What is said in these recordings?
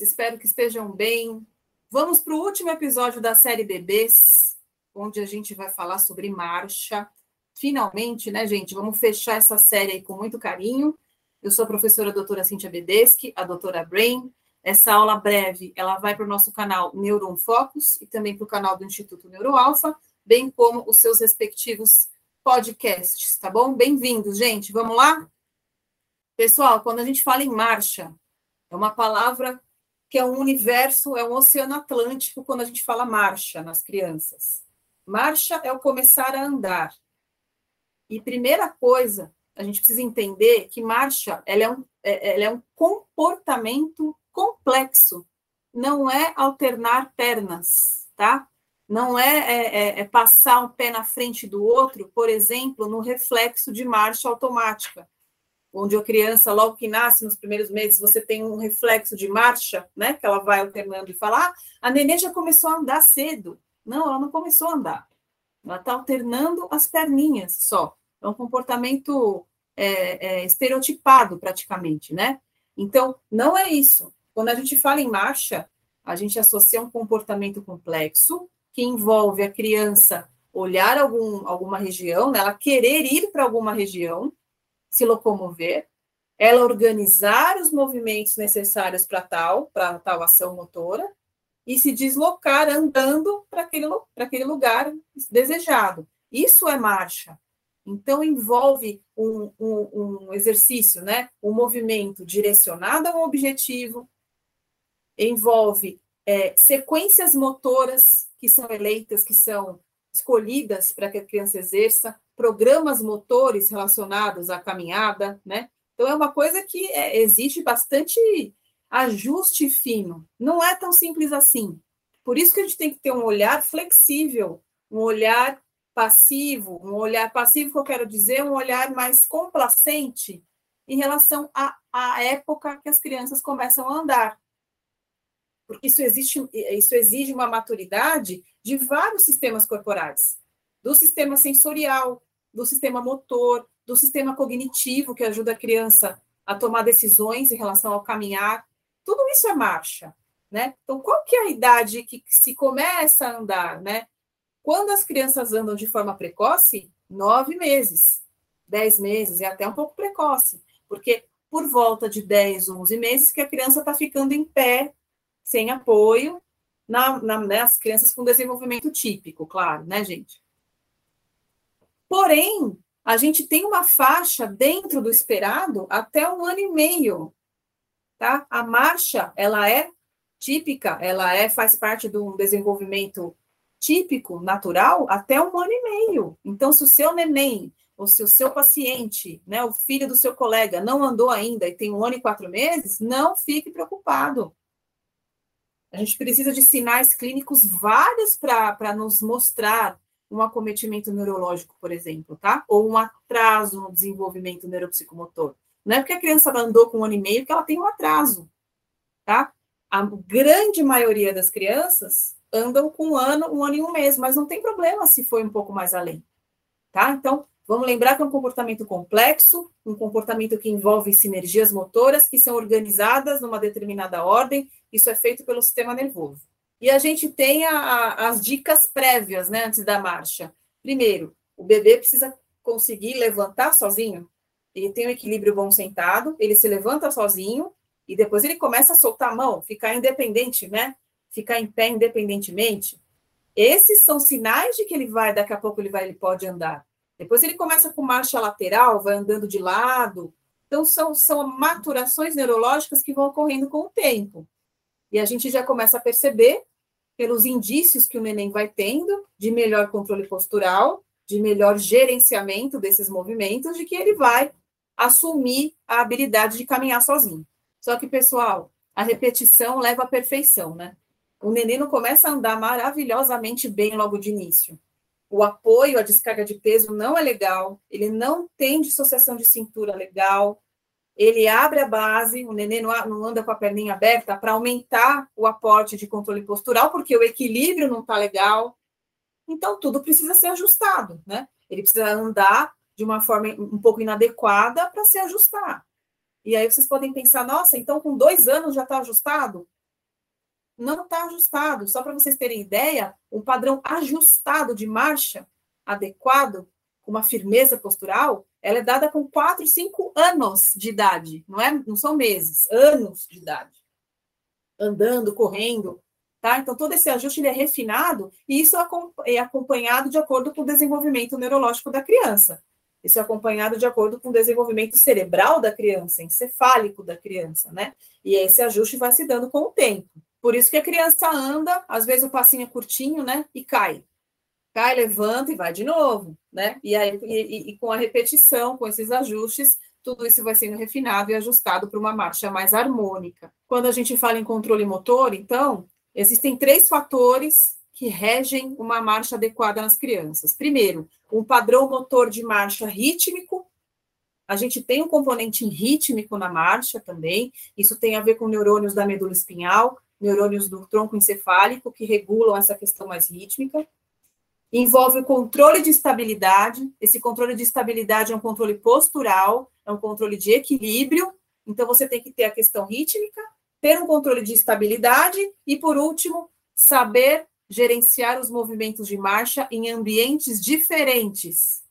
espero que estejam bem. Vamos para o último episódio da série Bebês, onde a gente vai falar sobre marcha. Finalmente, né, gente? Vamos fechar essa série aí com muito carinho. Eu sou a professora doutora Cíntia Bedeschi, a doutora Brain. Essa aula breve, ela vai para o nosso canal Neuron Focus e também para o canal do Instituto Neuroalfa, bem como os seus respectivos podcasts, tá bom? Bem-vindos, gente. Vamos lá? Pessoal, quando a gente fala em marcha, é uma palavra que é um universo, é um oceano Atlântico quando a gente fala marcha nas crianças. Marcha é o começar a andar. E primeira coisa, a gente precisa entender que marcha ela é, um, é, ela é um comportamento complexo. Não é alternar pernas, tá? Não é, é, é, é passar um pé na frente do outro, por exemplo, no reflexo de marcha automática onde a criança, logo que nasce, nos primeiros meses, você tem um reflexo de marcha, né? Que ela vai alternando e fala: ah, a nenê já começou a andar cedo. Não, ela não começou a andar. Ela está alternando as perninhas só. É um comportamento é, é, estereotipado, praticamente, né? Então, não é isso. Quando a gente fala em marcha, a gente associa um comportamento complexo que envolve a criança olhar algum, alguma região, né? ela querer ir para alguma região, se locomover, ela organizar os movimentos necessários para tal, para tal ação motora, e se deslocar andando para aquele, aquele lugar desejado. Isso é marcha. Então, envolve um, um, um exercício, né? um movimento direcionado a um objetivo, envolve é, sequências motoras que são eleitas, que são escolhidas para que a criança exerça, programas motores relacionados à caminhada, né? Então, é uma coisa que é, exige bastante ajuste fino. Não é tão simples assim. Por isso que a gente tem que ter um olhar flexível, um olhar passivo, um olhar passivo que eu quero dizer, um olhar mais complacente em relação à, à época que as crianças começam a andar. Porque isso, existe, isso exige uma maturidade de vários sistemas corporais, do sistema sensorial, do sistema motor, do sistema cognitivo, que ajuda a criança a tomar decisões em relação ao caminhar. Tudo isso é marcha, né? Então, qual que é a idade que se começa a andar, né? Quando as crianças andam de forma precoce, nove meses, dez meses, é até um pouco precoce, porque por volta de 10, 11 meses que a criança está ficando em pé, sem apoio, na, na, né, crianças com desenvolvimento típico, claro, né, gente? Porém, a gente tem uma faixa dentro do esperado até um ano e meio, tá? A marcha, ela é típica, ela é faz parte de um desenvolvimento típico, natural, até um ano e meio. Então, se o seu neném, ou se o seu paciente, né, o filho do seu colega, não andou ainda e tem um ano e quatro meses, não fique preocupado. A gente precisa de sinais clínicos vários para nos mostrar um acometimento neurológico, por exemplo, tá? Ou um atraso no desenvolvimento neuropsicomotor. Não é porque a criança andou com um ano e meio que ela tem um atraso, tá? A grande maioria das crianças andam com um ano, um ano e um mês, mas não tem problema se foi um pouco mais além, tá? Então, vamos lembrar que é um comportamento complexo, um comportamento que envolve sinergias motoras que são organizadas numa determinada ordem, isso é feito pelo sistema nervoso. E a gente tem a, a, as dicas prévias, né, antes da marcha. Primeiro, o bebê precisa conseguir levantar sozinho. Ele tem um equilíbrio bom sentado, ele se levanta sozinho e depois ele começa a soltar a mão, ficar independente, né? Ficar em pé independentemente. Esses são sinais de que ele vai, daqui a pouco ele vai, ele pode andar. Depois ele começa com marcha lateral, vai andando de lado. Então são, são maturações neurológicas que vão ocorrendo com o tempo. E a gente já começa a perceber, pelos indícios que o neném vai tendo, de melhor controle postural, de melhor gerenciamento desses movimentos, de que ele vai assumir a habilidade de caminhar sozinho. Só que, pessoal, a repetição leva à perfeição, né? O neném não começa a andar maravilhosamente bem logo de início. O apoio, a descarga de peso não é legal, ele não tem dissociação de cintura legal, ele abre a base, o neném não anda com a perninha aberta para aumentar o aporte de controle postural, porque o equilíbrio não está legal. Então, tudo precisa ser ajustado, né? Ele precisa andar de uma forma um pouco inadequada para se ajustar. E aí vocês podem pensar, nossa, então com dois anos já está ajustado? não está ajustado. Só para vocês terem ideia, um padrão ajustado de marcha adequado, com uma firmeza postural, ela é dada com 4, 5 anos de idade, não, é, não são meses, anos de idade. Andando, correndo, tá? Então, todo esse ajuste ele é refinado e isso é acompanhado de acordo com o desenvolvimento neurológico da criança. Isso é acompanhado de acordo com o desenvolvimento cerebral da criança, encefálico da criança, né? E esse ajuste vai se dando com o tempo. Por isso que a criança anda, às vezes o passinho é curtinho, né? E cai. Cai, levanta e vai de novo, né? E aí, e, e com a repetição, com esses ajustes, tudo isso vai sendo refinado e ajustado para uma marcha mais harmônica. Quando a gente fala em controle motor, então, existem três fatores que regem uma marcha adequada nas crianças. Primeiro, um padrão motor de marcha rítmico. A gente tem um componente rítmico na marcha também. Isso tem a ver com neurônios da medula espinhal, neurônios do tronco encefálico, que regulam essa questão mais rítmica. Envolve o controle de estabilidade. Esse controle de estabilidade é um controle postural, é um controle de equilíbrio. Então, você tem que ter a questão rítmica, ter um controle de estabilidade e, por último, saber gerenciar os movimentos de marcha em ambientes diferentes.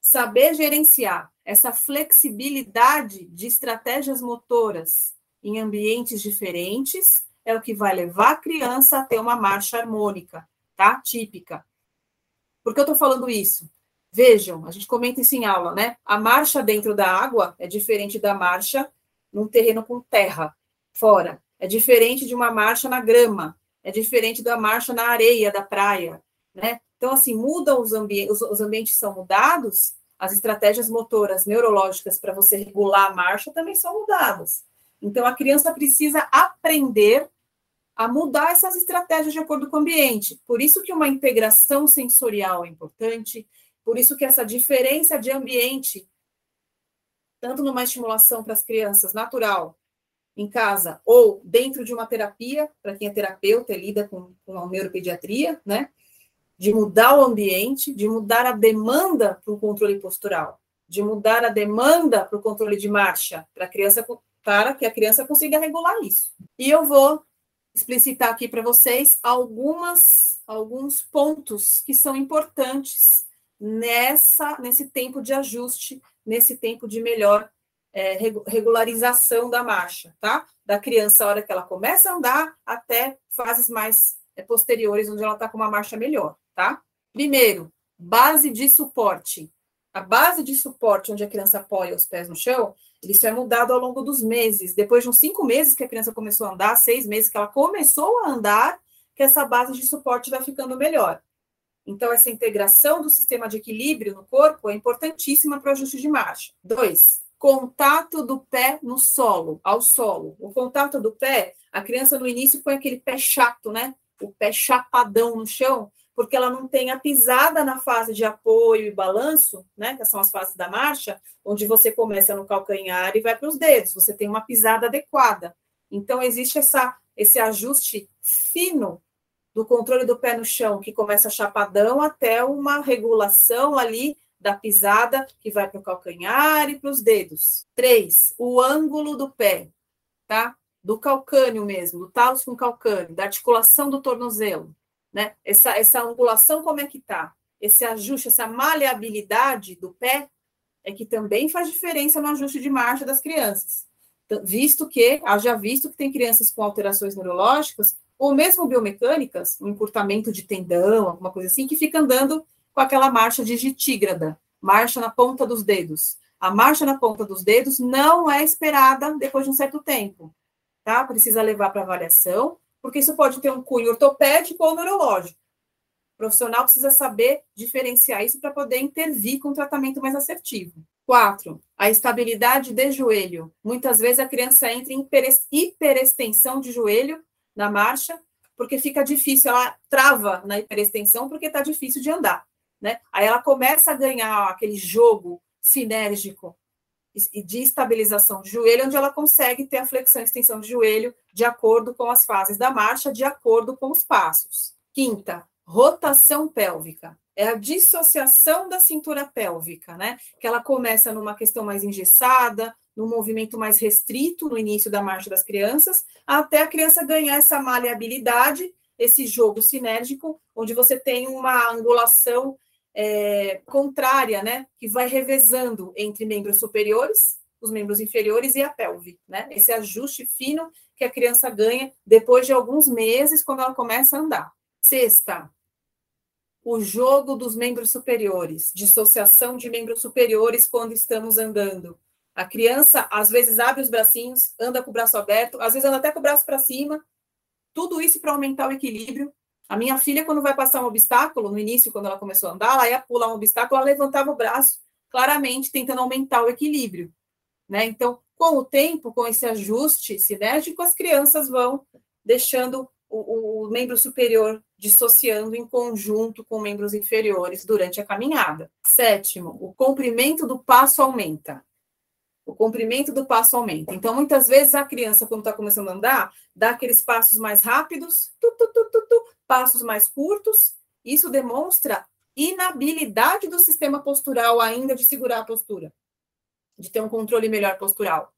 Saber gerenciar essa flexibilidade de estratégias motoras em ambientes diferentes é o que vai levar a criança a ter uma marcha harmônica, tá? Típica. Por que eu estou falando isso? Vejam, a gente comenta isso em aula, né? A marcha dentro da água é diferente da marcha num terreno com terra, fora. É diferente de uma marcha na grama, é diferente da marcha na areia da praia, né? Então, assim, mudam os ambientes, os ambientes são mudados, as estratégias motoras neurológicas para você regular a marcha também são mudadas. Então, a criança precisa aprender a mudar essas estratégias de acordo com o ambiente. Por isso que uma integração sensorial é importante, por isso que essa diferença de ambiente, tanto numa estimulação para as crianças natural, em casa ou dentro de uma terapia, para quem é terapeuta e lida com, com a neuropediatria, né? De mudar o ambiente, de mudar a demanda para o controle postural, de mudar a demanda para o controle de marcha, para a criança para que a criança consiga regular isso. E eu vou explicitar aqui para vocês algumas alguns pontos que são importantes nessa nesse tempo de ajuste, nesse tempo de melhor é, regularização da marcha, tá? Da criança, a hora que ela começa a andar, até fases mais é, posteriores, onde ela está com uma marcha melhor, tá? Primeiro, base de suporte. A base de suporte, onde a criança apoia os pés no chão, isso é mudado ao longo dos meses. Depois de uns cinco meses que a criança começou a andar, seis meses que ela começou a andar, que essa base de suporte vai ficando melhor. Então, essa integração do sistema de equilíbrio no corpo é importantíssima para o ajuste de marcha. Dois, contato do pé no solo, ao solo. O contato do pé, a criança no início põe aquele pé chato, né? O pé chapadão no chão, porque ela não tem a pisada na fase de apoio e balanço, né? Que são as fases da marcha, onde você começa no calcanhar e vai para os dedos. Você tem uma pisada adequada. Então existe essa esse ajuste fino do controle do pé no chão, que começa chapadão até uma regulação ali da pisada que vai para o calcanhar e para os dedos. Três, o ângulo do pé, tá? Do calcânio mesmo, do talos com calcânio, da articulação do tornozelo, né? Essa, essa angulação, como é que tá? Esse ajuste, essa maleabilidade do pé é que também faz diferença no ajuste de marcha das crianças. Visto que, haja visto que tem crianças com alterações neurológicas, ou mesmo biomecânicas, um encurtamento de tendão, alguma coisa assim, que fica andando com aquela marcha digitígrada, marcha na ponta dos dedos. A marcha na ponta dos dedos não é esperada depois de um certo tempo, tá? Precisa levar para avaliação, porque isso pode ter um cunho ortopédico ou neurológico. O profissional precisa saber diferenciar isso para poder intervir com um tratamento mais assertivo. Quatro, a estabilidade de joelho. Muitas vezes a criança entra em hiperextensão de joelho na marcha, porque fica difícil, ela trava na hiperextensão porque está difícil de andar né? Aí ela começa a ganhar aquele jogo sinérgico de estabilização de joelho, onde ela consegue ter a flexão e extensão de joelho de acordo com as fases da marcha, de acordo com os passos. Quinta, rotação pélvica. É a dissociação da cintura pélvica, né? Que ela começa numa questão mais engessada, num movimento mais restrito no início da marcha das crianças, até a criança ganhar essa maleabilidade, esse jogo sinérgico, onde você tem uma angulação é, contrária, né? Que vai revezando entre membros superiores, os membros inferiores e a pelve, né? Esse ajuste fino que a criança ganha depois de alguns meses, quando ela começa a andar. Sexta, o jogo dos membros superiores, dissociação de membros superiores quando estamos andando. A criança, às vezes, abre os bracinhos, anda com o braço aberto, às vezes anda até com o braço para cima. Tudo isso para aumentar o equilíbrio. A minha filha, quando vai passar um obstáculo, no início, quando ela começou a andar, ela ia pular um obstáculo, ela levantava o braço, claramente tentando aumentar o equilíbrio. Né? Então, com o tempo, com esse ajuste sinérgico, as crianças vão deixando o, o, membro superior dissociando em conjunto com membros inferiores durante a caminhada. Sétimo, o comprimento do passo aumenta. O comprimento do passo aumenta. Então, muitas vezes a criança, quando está começando a andar, dá aqueles passos mais rápidos, tu, tu, tu, passos mais curtos. Isso demonstra inabilidade do sistema postural ainda de segurar a postura, de ter um controle melhor postural.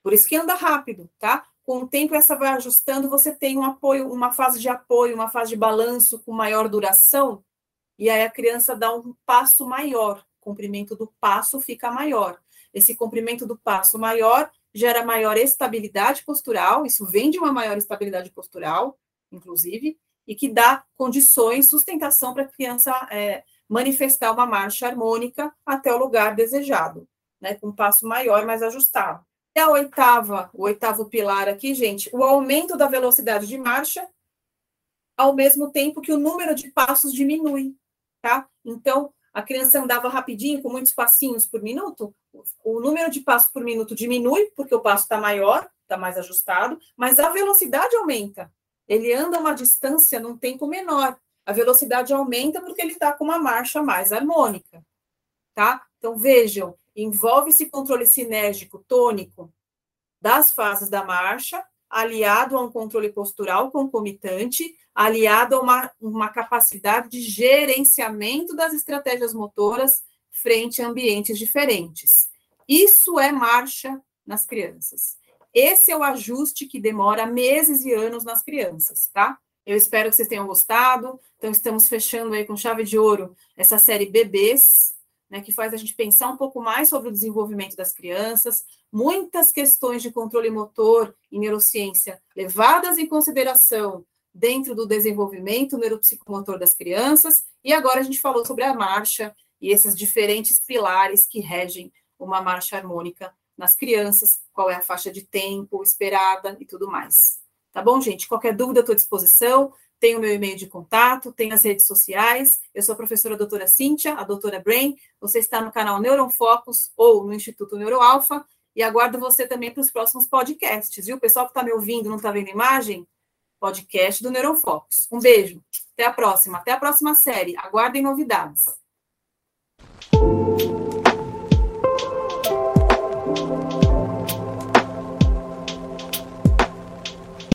Por isso que anda rápido, tá? com o tempo essa vai ajustando, você tem um apoio, uma fase de apoio, uma fase de balanço com maior duração, e aí a criança dá um passo maior, o comprimento do passo fica maior. Esse comprimento do passo maior gera maior estabilidade postural, isso vem de uma maior estabilidade postural, inclusive, e que dá condições, sustentação para a criança é, manifestar uma marcha harmônica até o lugar desejado, né, com um passo maior, mais ajustado. E a oitava, o oitavo pilar aqui, gente, o aumento da velocidade de marcha, ao mesmo tempo que o número de passos diminui, tá? Então, a criança andava rapidinho, com muitos passinhos por minuto, o número de passos por minuto diminui, porque o passo está maior, está mais ajustado, mas a velocidade aumenta. Ele anda uma distância num tempo menor. A velocidade aumenta porque ele está com uma marcha mais harmônica, tá? Então, vejam, envolve esse controle sinérgico tônico das fases da marcha, aliado a um controle postural concomitante, aliado a uma, uma capacidade de gerenciamento das estratégias motoras frente a ambientes diferentes. Isso é marcha nas crianças. Esse é o ajuste que demora meses e anos nas crianças, tá? Eu espero que vocês tenham gostado. Então, estamos fechando aí com chave de ouro essa série Bebês, né, que faz a gente pensar um pouco mais sobre o desenvolvimento das crianças, muitas questões de controle motor e neurociência levadas em consideração dentro do desenvolvimento neuropsicomotor das crianças, e agora a gente falou sobre a marcha e esses diferentes pilares que regem uma marcha harmônica nas crianças, qual é a faixa de tempo esperada e tudo mais. Tá bom, gente? Qualquer dúvida, estou à disposição tem o meu e-mail de contato, tem as redes sociais. Eu sou a professora doutora Cíntia, a doutora Brain. Você está no canal Neuron Focus ou no Instituto Neuroalfa. E aguardo você também para os próximos podcasts, viu? O pessoal que está me ouvindo não está vendo imagem? Podcast do Neuron Focus. Um beijo. Até a próxima. Até a próxima série. Aguardem novidades.